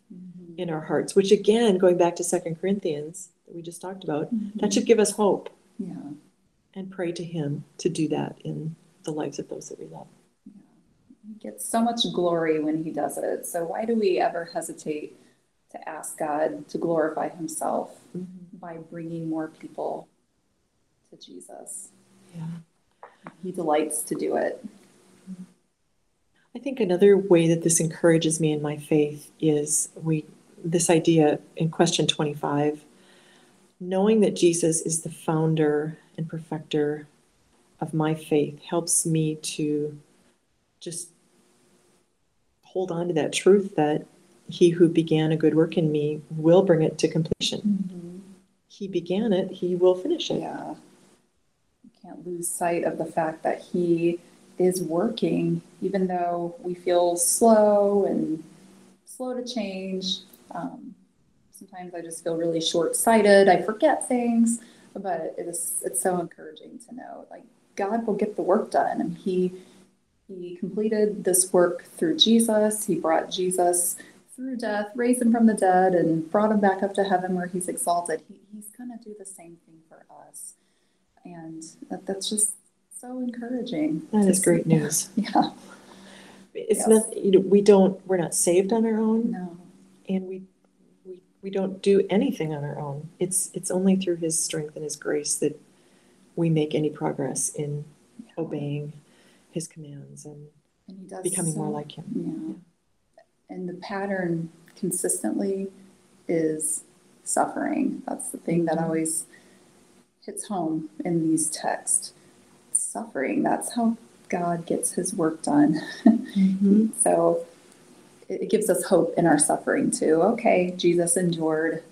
In our hearts, which, again, going back to Second Corinthians that we just talked about, that mm-hmm. should give us hope yeah. And pray to Him to do that in the lives of those that we love. Yeah. He gets so much glory when He does it. So why do we ever hesitate to ask God to glorify Himself mm-hmm. by bringing more people to Jesus? Yeah. He delights to do it. I think another way that this encourages me in my faith is we this idea in question 25 knowing that Jesus is the founder and perfecter of my faith helps me to just hold on to that truth that he who began a good work in me will bring it to completion. Mm-hmm. He began it, he will finish it. Yeah. You can't lose sight of the fact that he is working, even though we feel slow and slow to change. Um, Sometimes I just feel really short sighted. I forget things, but it is it's so encouraging to know like God will get the work done, and He He completed this work through Jesus. He brought Jesus through death, raised him from the dead, and brought him back up to heaven where he's exalted. He, he's going to do the same thing for us, and that, that's just so encouraging. That is great news. Yeah. It's yes. not, you know, we don't, we're not saved on our own. No. And we we we don't do anything on our own. It's it's only through His strength and His grace that we make any progress in obeying His commands and, and becoming so, more like Him. Yeah. yeah. And the pattern consistently is suffering. That's the thing that mm-hmm. always hits home in these texts. Suffering. That's how God gets His work done. Mm-hmm. so it gives us hope in our suffering too. Okay, Jesus endured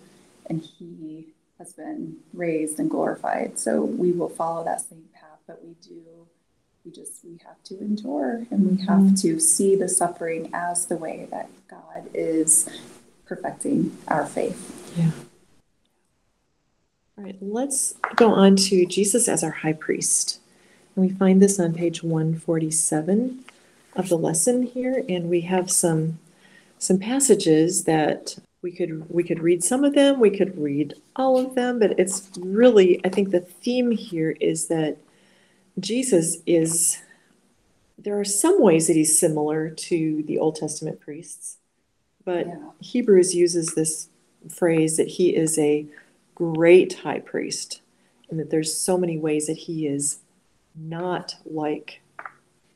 and he has been raised and glorified. So we will follow that same path, but we do, we just, we have to endure and we have mm-hmm. to see the suffering as the way that God is perfecting our faith. Yeah. All right, let's go on to Jesus as our high priest. And we find this on page 147 of the lesson here, and we have some some passages that we could we could read some of them, we could read all of them, but it's really I think the theme here is that Jesus is there are some ways that he's similar to the Old Testament priests, but yeah. Hebrews uses this phrase that he is a great high priest, and that there's so many ways that he is not like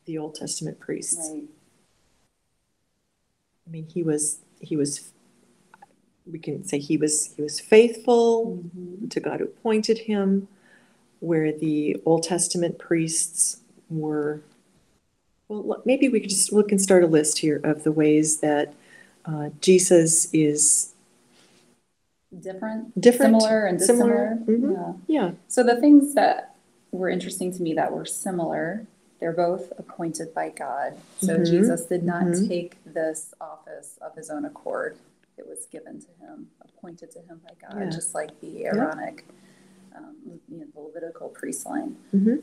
the Old Testament priests. Right. I mean, he was he was we can say he was he was faithful mm-hmm. to God who appointed him, where the Old Testament priests were. Well, maybe we could just look and start a list here of the ways that uh, Jesus is different, different, similar, and dissimilar. Mm-hmm. Yeah. yeah. So the things that were interesting to me that were similar They're both appointed by God. So Mhm. Jesus did not Mhm. take this office of his own accord. It was given to him, appointed to him by God, Yeah. just like the Aaronic, um, you know, the Levitical priest line. Mhm.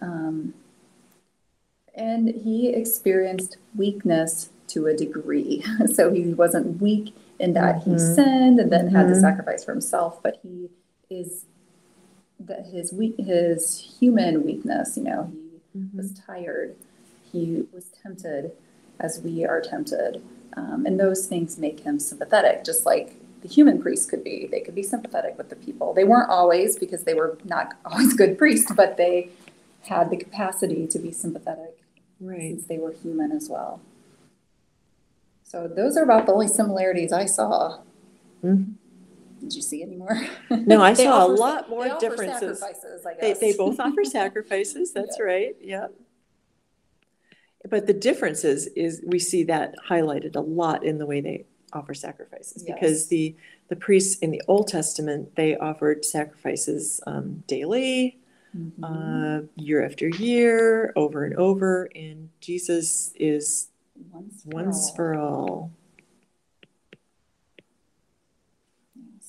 Um, and he experienced weakness to a degree. So he wasn't weak in that he Mhm. sinned and then had to Mhm. sacrifice for himself, but he is that his weak, his human weakness. You know, Mhm. was tired. He was tempted as we are tempted. Um, and those things make him sympathetic, just like the human priests could be. They could be sympathetic with the people. They weren't always because they were not always good priests, but they had the capacity to be sympathetic Right. since they were human as well. So those are about the only similarities I saw. Mhm. Did you see any more? No, I saw a lot more they differences. They, they both offer sacrifices, that's Yeah. right, yeah. But the differences is, we see that highlighted a lot in the way they offer sacrifices. Because the, the priests in the Old Testament, they offered sacrifices um, daily, Mhm. uh, year after year, over and over, and Jesus is once once for all.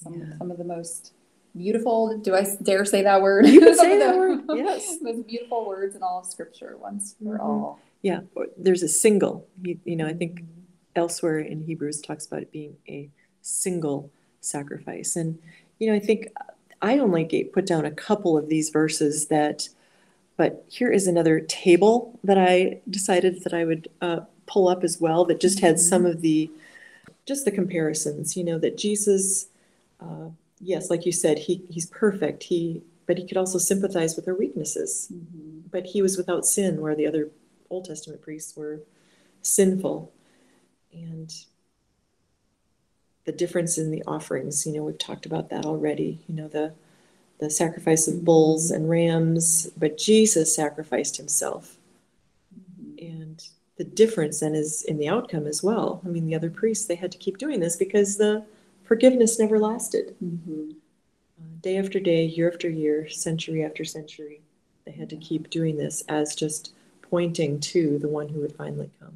Some, Yeah. some of the most beautiful, do I dare say that word? You can say that word, yes. Most beautiful words in all of Scripture, once for Mhm. all. Yeah, there's a single, you, you know, I think elsewhere in Hebrews talks about it being a single sacrifice. And, you know, I think I only gave, put down a couple of these verses that, but here is another table that I decided that I would uh, pull up as well that just had some of the, just the comparisons, you know, that Jesus, uh, yes, like you said, he, he's perfect. He, but he could also sympathize with our weaknesses Mhm. but he was without sin, where the other Old Testament priests were sinful. And the difference in the offerings, you know, we've talked about that already, you know, the the sacrifice of bulls and rams, but Jesus sacrificed himself. Mhm. And the difference then is in the outcome as well. I mean, the other priests, they had to keep doing this because the forgiveness never lasted. Mhm. Uh, day after day, year after year, century after century, they had to keep doing this as just pointing to the one who would finally come.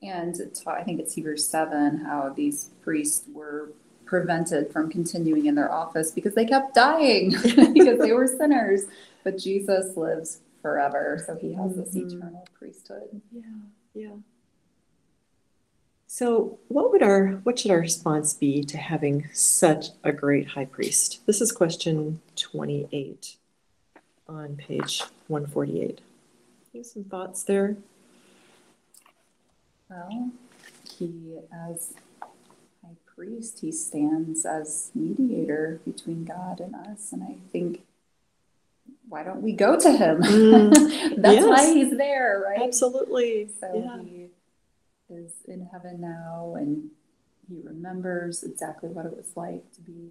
Yeah. And it's, I think it's Hebrews 7 how these priests were prevented from continuing in their office because they kept dying because they were sinners. But Jesus lives forever, so he has this Mhm. eternal priesthood. Yeah, yeah. So, what would our what should our response be to having such a great high priest? This is question 28 on page 148. You have some thoughts there? Well, he, as high priest, he stands as mediator between God and us. And I think, why don't we go to him? Mm, That's why he's there, right? Absolutely. So yeah. he is in heaven now and he remembers exactly what it was like to be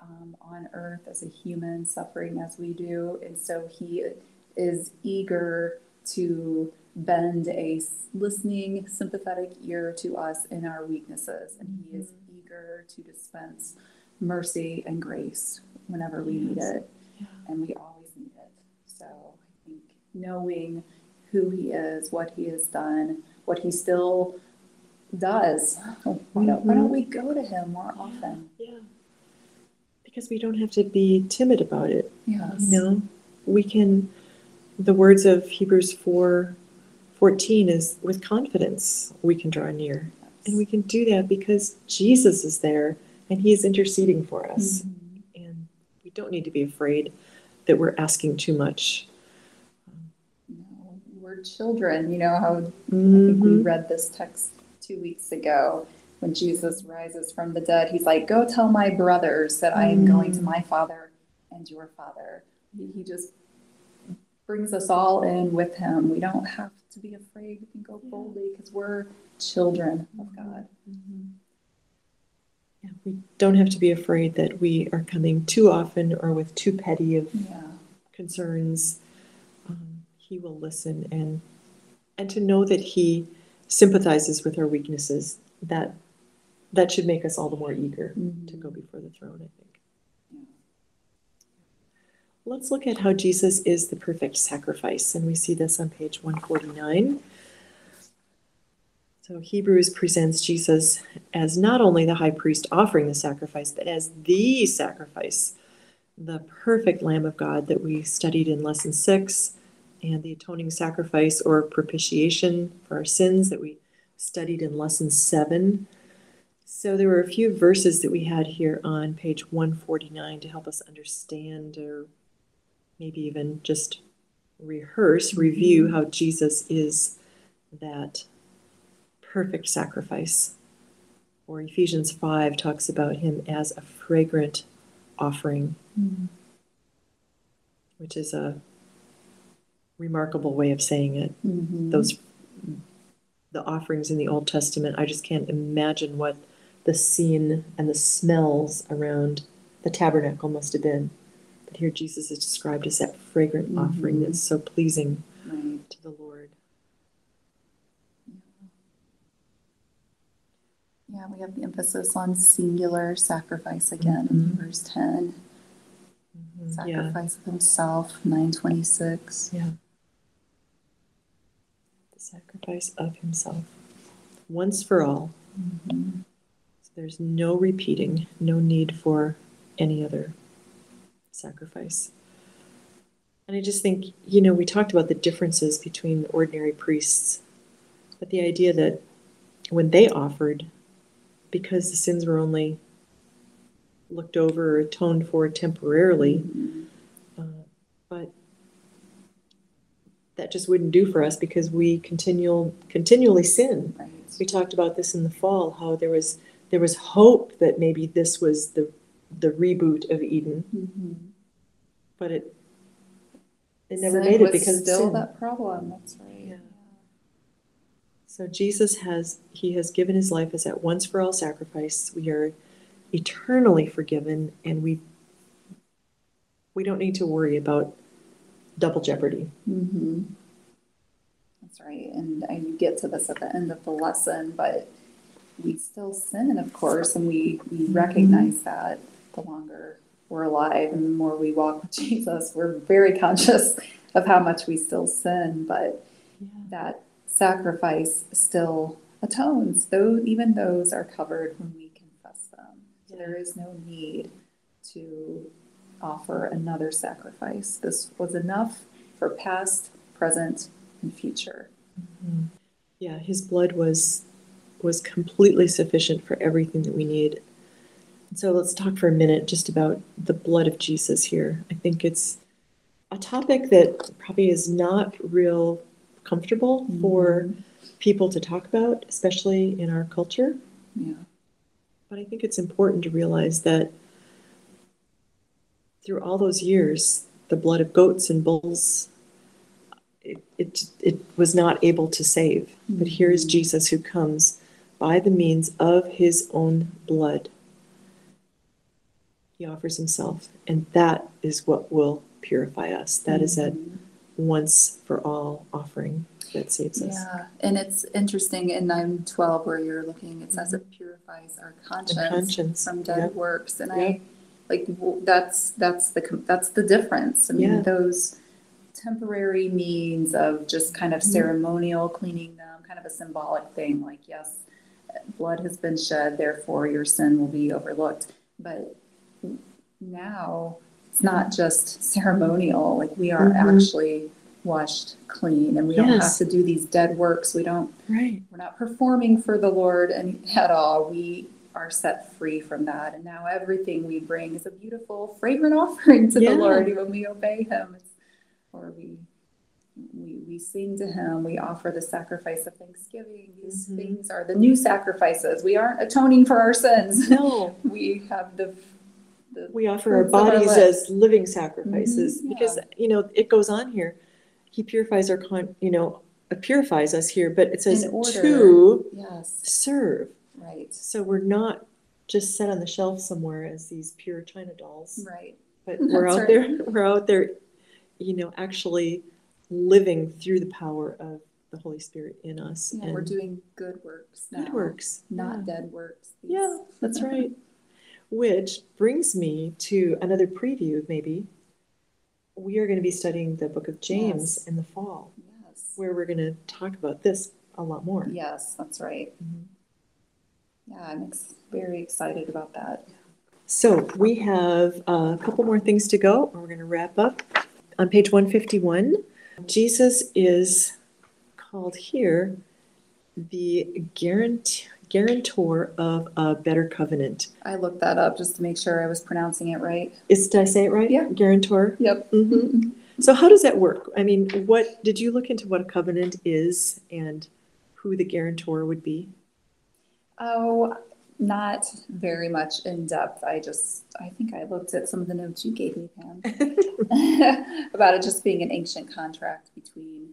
um, on earth as a human suffering as we do. And so he is eager to bend a listening, sympathetic ear to us in our weaknesses. And he is eager to dispense mercy and grace whenever we need it. Yeah. And we always need it. So I think knowing who he is, what he has done, what he still does. Why don't, why don't we go to him more often? Yeah. Because we don't have to be timid about it. Yes. You know, we can, the words of Hebrews 4 14 is with confidence we can draw near. And we can do that because Jesus is there and he is interceding for us. Mhm. And we don't need to be afraid that we're asking too much. Children. You know how I think we read this text two weeks ago when Jesus rises from the dead. He's like, Go tell my brothers that I am going to Mm. my Father and your Father. He, just brings us all in with him. We don't have to be afraid. We can go boldly because we're children of God. Mhm. Yeah, we don't have to be afraid that we are coming too often or with too petty of Yeah. concerns. He will listen and and to know that he sympathizes with our weaknesses. That that should make us all the more eager to mm-hmm. go before the throne. I think. Yeah. let's look at how Jesus is the perfect sacrifice, and we see this on page 149. So Hebrews presents Jesus as not only the high priest offering the sacrifice, but as the sacrifice, the perfect Lamb of God that we studied in lesson six, and the atoning sacrifice or propitiation for our sins that we studied in lesson seven. So there were a few verses that we had here on page 149 to help us understand or maybe even just rehearse, review how Jesus is that perfect sacrifice. Or Ephesians 5 talks about him as a fragrant offering, mm-hmm. which is a remarkable way of saying it. Mm-hmm. Those the offerings in the Old Testament, I just can't imagine what the scene and the smells around the tabernacle must have been. But here Jesus is described as that fragrant mm-hmm. offering that's so pleasing right. to the Lord. Yeah, we have the emphasis on singular sacrifice again mm-hmm. in verse 10. Mm-hmm. Sacrifice yeah. of himself, 926. Yeah. Sacrifice of himself. Once for all. Mm-hmm. So there's no repeating, no need for any other sacrifice. And I just think, you know, we talked about the differences between ordinary priests, but the idea that when they offered, because the sins were only looked over or atoned for temporarily. Uh, but that just wouldn't do for us because we continual continually sin. Right. We talked about this in the fall, how there was there was hope that maybe this was the the reboot of Eden, mm-hmm. but it it never sin made it because still sin. that problem. That's right. So Jesus has he has given his life as that once for all sacrifice. We are eternally forgiven and we we don't need to worry about double jeopardy. Mm-hmm. That's right. And I get to this at the end of the lesson, but we still sin, of course, and we, we mm-hmm. recognize that the longer we're alive and the more we walk with Jesus, we're very conscious of how much we still sin, but yeah. that sacrifice still atones. Though even those are covered when we confess them. So there is no need to offer another sacrifice. This was enough for past, present, and future. Mm-hmm. Yeah, his blood was was completely sufficient for everything that we need. So let's talk for a minute just about the blood of Jesus here. I think it's a topic that probably is not real comfortable mm-hmm. for people to talk about, especially in our culture. Yeah. But I think it's important to realize that through all those years, the blood of goats and bulls, it, it, it was not able to save. Mm-hmm. But here is mm-hmm. Jesus who comes by the means of his own blood. He offers himself, and that is what will purify us. That mm-hmm. is that once for all offering that saves us. Yeah, and it's interesting in 912 where you're looking, it says it purifies our conscience, conscience. from dead yep. works, and yep. I like that's that's the that's the difference. I mean, yeah. those temporary means of just kind of mm-hmm. ceremonial cleaning them, kind of a symbolic thing, like yes, blood has been shed, therefore your sin will be overlooked, but now it's not just ceremonial like we are mm-hmm. actually washed clean and we yes. don't have to do these dead works we don't right we're not performing for the lord and at all we are set free from that. And now everything we bring is a beautiful fragrant offering to yeah. the lord when we obey him or we we, we sing to him. We offer the sacrifice of thanksgiving. These mm-hmm. things are the new sacrifices. We aren't atoning for our sins. No. We have the we offer our bodies our as living sacrifices mm-hmm, yeah. because you know it goes on here. He purifies our con you know purifies us here but it says to yes. serve right so we're not just set on the shelf somewhere as these pure china dolls right but we're out right. there we're out there you know actually living through the power of the Holy Spirit in us. Yeah, and we're doing good works now. Good works. Not yeah. dead works. These. Yeah, that's right. Which brings me to another preview, maybe, we are going to be studying the book of James Yes. in the fall, Yes. where we're going to talk about this a lot more. Yes, that's right. Mhm. Yeah, I'm ex- very excited about that. So we have a couple more things to go, and we're going to wrap up. On page 151, Jesus is called here the guarant- guarantor of a better covenant. I looked that up just to make sure I was pronouncing it right. Is, did I say it right? Yeah. Guarantor? Yep. Mhm. So how does that work? I mean, what, did you look into what a covenant is and who the guarantor would be? Oh, not very much in depth. I just, I think I looked at some of the notes you gave me, Pam, about it just being an ancient contract between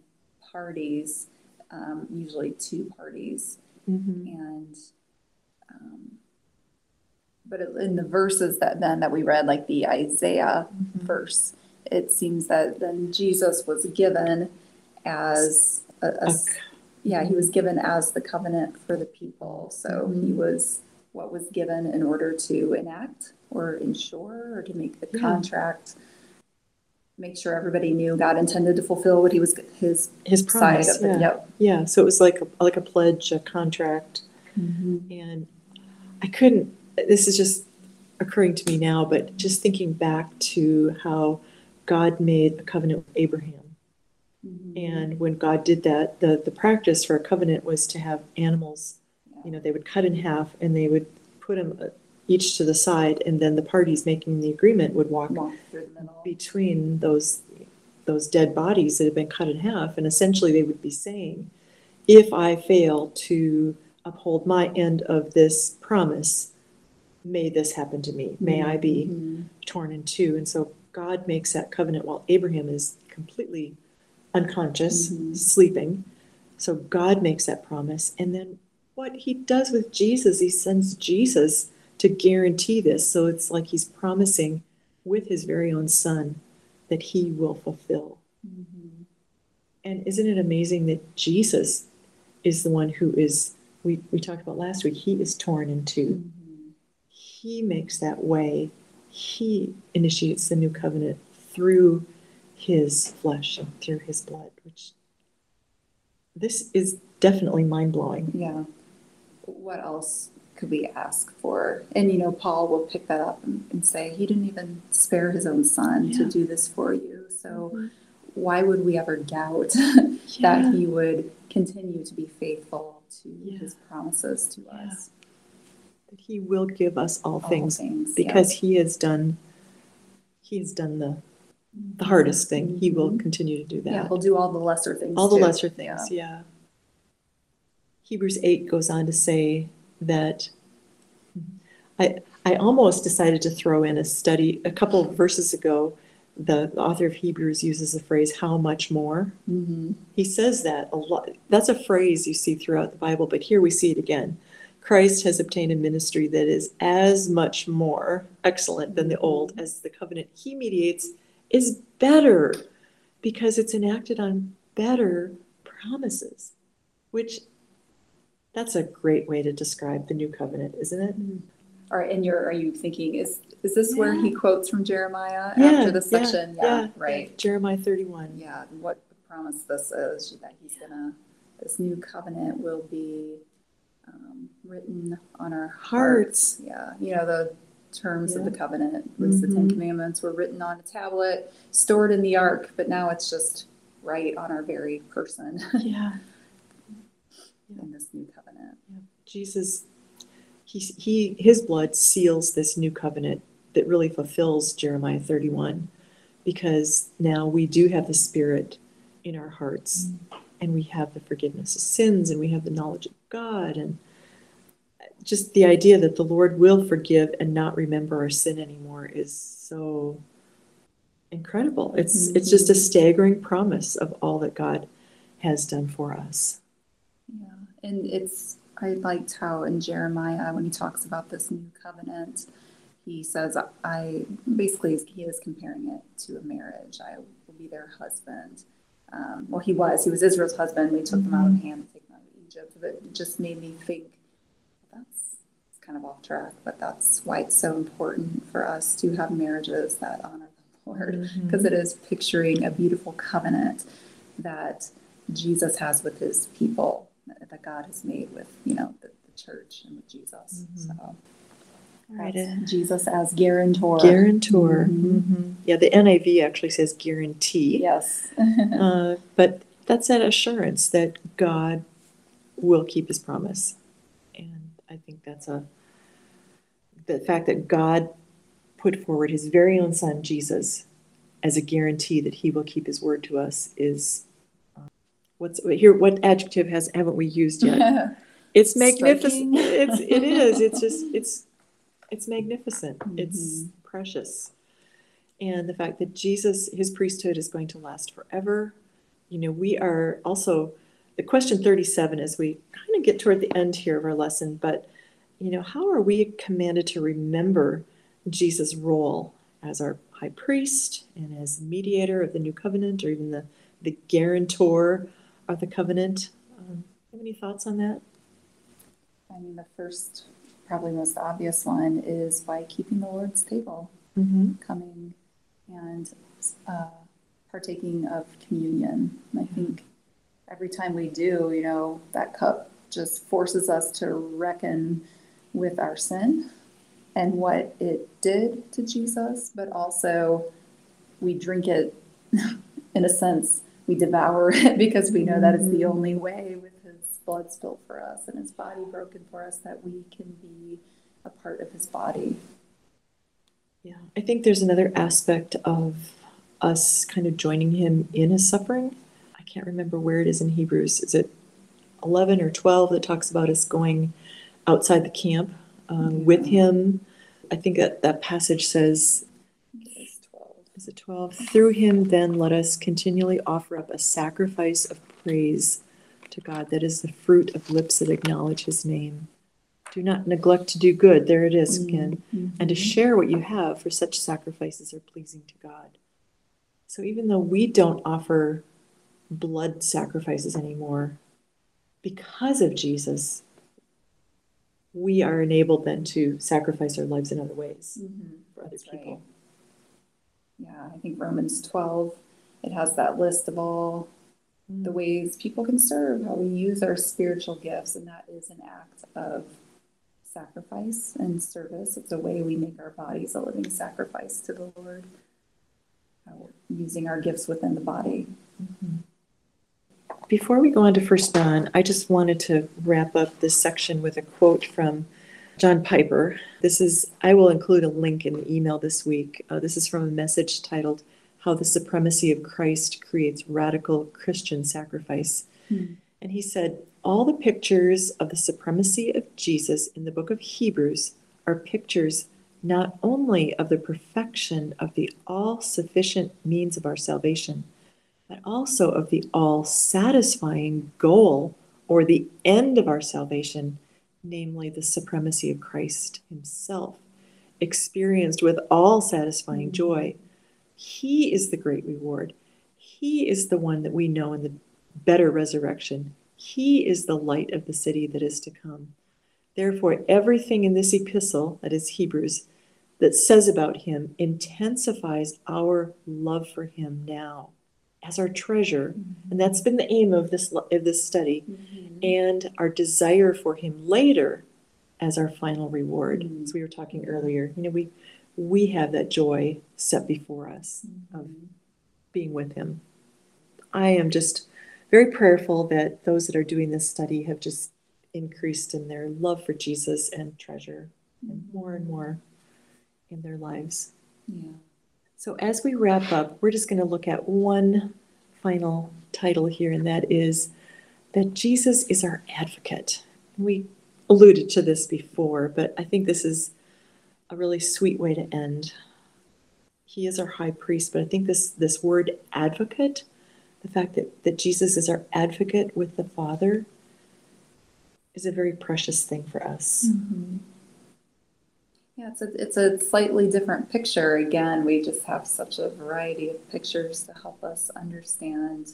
parties, um, usually two parties. Mhm. And, um, but in the verses that then that we read, like the Isaiah verse, it seems that then Jesus was given as a, a s- yeah, he was given as the covenant for the people. So he Mhm. was what was given in order to enact or ensure or to make the Yeah. contract, make sure everybody knew God intended to fulfill what he was his His side promise, of yeah. Yep. Yeah, so it was like, a like a pledge, a contract. And I couldn't, this is just occurring to me now, but just thinking back to how God made a covenant with Abraham. Mhm. And when God did that, the, the practice for a covenant was to have animals, you know, they would cut in half and they would put them uh, each to the side, and then the parties making the agreement would walk Walk through the middle. between those those dead bodies that had been cut in half and essentially they would be saying if i fail to uphold my end of this promise may this happen to me may i be Mhm. torn in two and so god makes that covenant while abraham is completely unconscious Mhm. sleeping so god makes that promise and then what he does with jesus he sends jesus to guarantee this so it's like he's promising with his very own son that he will fulfill. Mhm. And isn't it amazing that Jesus is the one who is, we, we talked about last week, he is torn in two. Mhm. He makes that way. He initiates the new covenant through his flesh and through his blood, which this is definitely mind blowing. Yeah. What else could we ask for? And you know, Paul will pick that up and, and say he didn't even spare his own son to do this for you. So mm-hmm. why would we ever doubt Yeah. that he would continue to be faithful to Yeah. his promises to Yeah. us? That he will give us all All things things yeah. because he has done he has done the the hardest thing. He will continue to do that. yeah, he'll do all the lesser things. all the too. lesser things yeah. hebrews 8 goes on to say that i i almost decided to throw in a study a couple of verses ago the, author of hebrews uses the phrase how much more Mhm. he says that a lot that's a phrase you see throughout the bible but here we see it again christ has obtained a ministry that is as much more excellent than the old as the covenant he mediates is better because it's enacted on better promises which that's a great way to describe the new covenant isn't it? Right, in your, are you thinking is is this where he quotes from Jeremiah Yeah, after this yeah, section? yeah, right. jeremiah 31 Yeah, what the promise this is that he's gonna, this new covenant will be um, written on our hearts. Yeah, you know, the terms of the covenant, at least the Ten Mhm. Commandments were written on a tablet, stored in the ark, but now it's just right on our very person. Yeah. In this new covenant. Jesus, he, he, his blood seals this new covenant that really fulfills Jeremiah 31 because now we do have the Spirit in our hearts and we have the forgiveness of sins and we have the knowledge of God and just the idea that the Lord will forgive and not remember our sin anymore is so incredible. It's it's just a staggering promise of all that God has done for us. Yeah, and it's I liked how in Jeremiah when he talks about this new covenant, he says I basically he is comparing it to a marriage. I will be their husband. Um, well, he was. He was Israel's husband. We took them out of hand, take them out of Egypt. But it just made me think that's it's kind of off track, but that's why it's so important for us to have marriages that honor the Lord, because Mhm. is picturing a beautiful covenant that Jesus has with his people, that God has made with, you know, the, the church and with Jesus. Mhm. So Right, Jesus as guarantor. Guarantor. Mhm. Mhm. Yeah, the NIV actually says guarantee. Yes. Uh, but that's that assurance that God will keep his promise. I think that's a, the fact that God put forward his very own son, Jesus, as a guarantee that he will keep his word to us is, uh, what's, here, what adjective has, haven't we used yet? It's magnificent. It's, it is, it's just, it's, it's magnificent. It's Mhm. precious. And the fact that Jesus, his priesthood is going to last forever. You know, we are also, the question 37 as we kind of get toward the end here of our lesson, but, you know, how are we commanded to remember Jesus' role as our high priest and as mediator of the new covenant or even the, the guarantor of the covenant? Um, have any thoughts on that? I mean, the first, probably most obvious one is by keeping the Lord's table, Mm-hmm. coming and uh, partaking of communion. I think every time we do, you know, that cup just forces us to reckon with our sin and what it did to Jesus, but also we drink it in a sense, we devour it because we know that is the Mhm. only way with his blood spilled for us and his body broken for us that we can be a part of his body. Yeah, I think there's another aspect of us kind of joining him in his suffering. I can't remember where it is in Hebrews. Is it 11 or 12 that talks about us going outside the camp um, with him? I think that that passage says, 12. is it 12? Through him, then, let us continually offer up a sacrifice of praise to God. That is the fruit of lips that acknowledge his name. Do not neglect to do good. There it is again and to share what you have, for such sacrifices are pleasing to God. So even though we don't offer blood sacrifices anymore, because of Jesus, we are enabled then to sacrifice our lives in other ways Mhm. for other That's people. right. Yeah, I think Romans 12, it has that list of all the ways people can serve, how we use our spiritual gifts, and that is an act of sacrifice and service. It's a way we make our bodies a living sacrifice to the Lord, how we're using our gifts within the body. Before we go on to First John, I just wanted to wrap up this section with a quote from John Piper. This is, I will include a link in the email this week. Uh, this is from a message titled, How the Supremacy of Christ Creates Radical Christian Sacrifice. Hmm. And he said, All the pictures of the supremacy of Jesus in the book of Hebrews are pictures not only of the perfection of the all sufficient means of our salvation but also of the all satisfying goal or the end of our salvation, namely the supremacy of Christ Himself, experienced with all satisfying mm-hmm. joy. He is the great reward. He is the one that we know in the better resurrection. He is the light of the city that is to come. Therefore, everything in this epistle, that is Hebrews, that says about Him intensifies our love for Him now as our treasure, mm-hmm. and that's been the aim of this of this study, mm-hmm. and our desire for Him later as our final reward. Mhm. As we were talking earlier, you know, we we have that joy set before us of mm-hmm. being with Him. I am just very prayerful that those that are doing this study have just increased in their love for Jesus and treasure, and more and more in their lives. Yeah. So as we wrap up, we're just going to look at one final title here, and that is that Jesus is our advocate. We alluded to this before, but I think this is a really sweet way to end. He is our high priest, but I think this this word advocate, the fact that, that Jesus is our advocate with the Father, is a very precious thing for us. Mhm. Yeah, it's a, it's a slightly different picture. Again, we just have such a variety of pictures to help us understand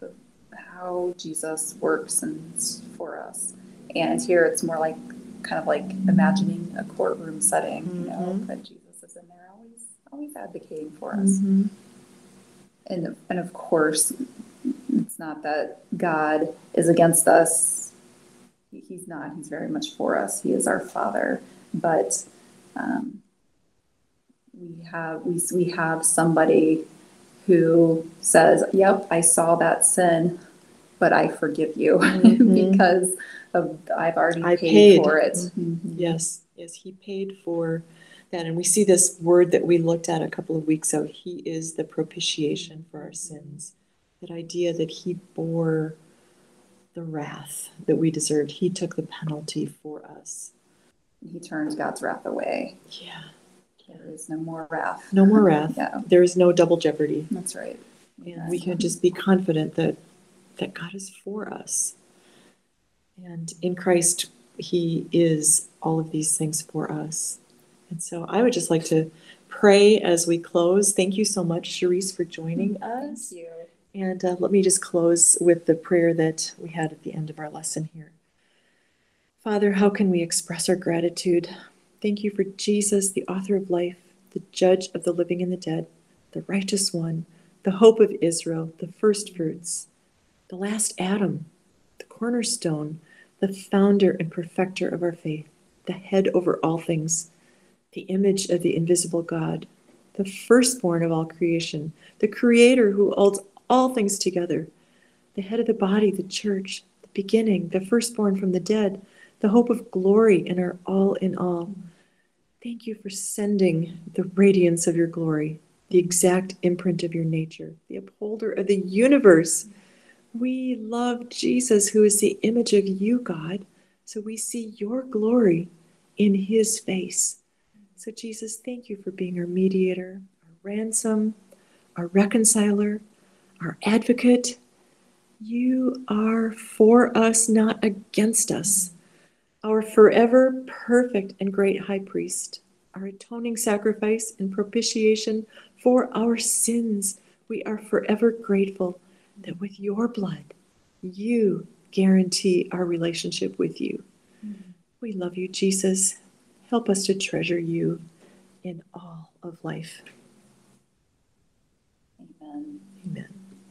the, how Jesus works and for us. And here it's more like kind of like imagining a courtroom setting, you know, Mhm. that Jesus is in there always, always advocating for us. Mhm. And, and of course, it's not that God is against us. He's not. He's very much for us. He is our Father. But um, we have we, we have somebody who says, "Yep, I saw that sin, but I forgive you Mhm. because of I've already paid, paid. for it." Mhm. Yes, yes, he paid for that. And we see this word that we looked at a couple of weeks ago. He is the propitiation for our sins. That idea that he bore the wrath that we deserved. He took the penalty for us. He turns God's wrath away. Yeah. There is no more wrath. No more wrath. Yeah, There is no double jeopardy. that's right. We can just be confident that that God is for us. And in Christ, He is all of these things for us. And so I would just like to pray as we close. Thank you so much, Charisse, for joining us. Thank you. And uh, let me just close with the prayer that we had at the end of our lesson here. Father, how can we express our gratitude? Thank you for Jesus, the author of life, the judge of the living and the dead, the righteous one, the hope of Israel, the first fruits, the last Adam, the cornerstone, the founder and perfecter of our faith, the head over all things, the image of the invisible God, the firstborn of all creation, the creator who holds all things together, the head of the body, the church, the beginning, the firstborn from the dead, the hope of glory, and our all in all. Thank you for sending the radiance of your glory, the exact imprint of your nature, the upholder of the universe. We love Jesus, who is the image of you, God, so we see your glory in his face. So, Jesus, thank you for being our mediator, our ransom, our reconciler, our advocate. You are for us, not against us. Our forever perfect and great high priest, our atoning sacrifice and propitiation for our sins. We are forever grateful that with your blood, you guarantee our relationship with you. We love you, Jesus. Help us to treasure you in all of life. Amen. Amen.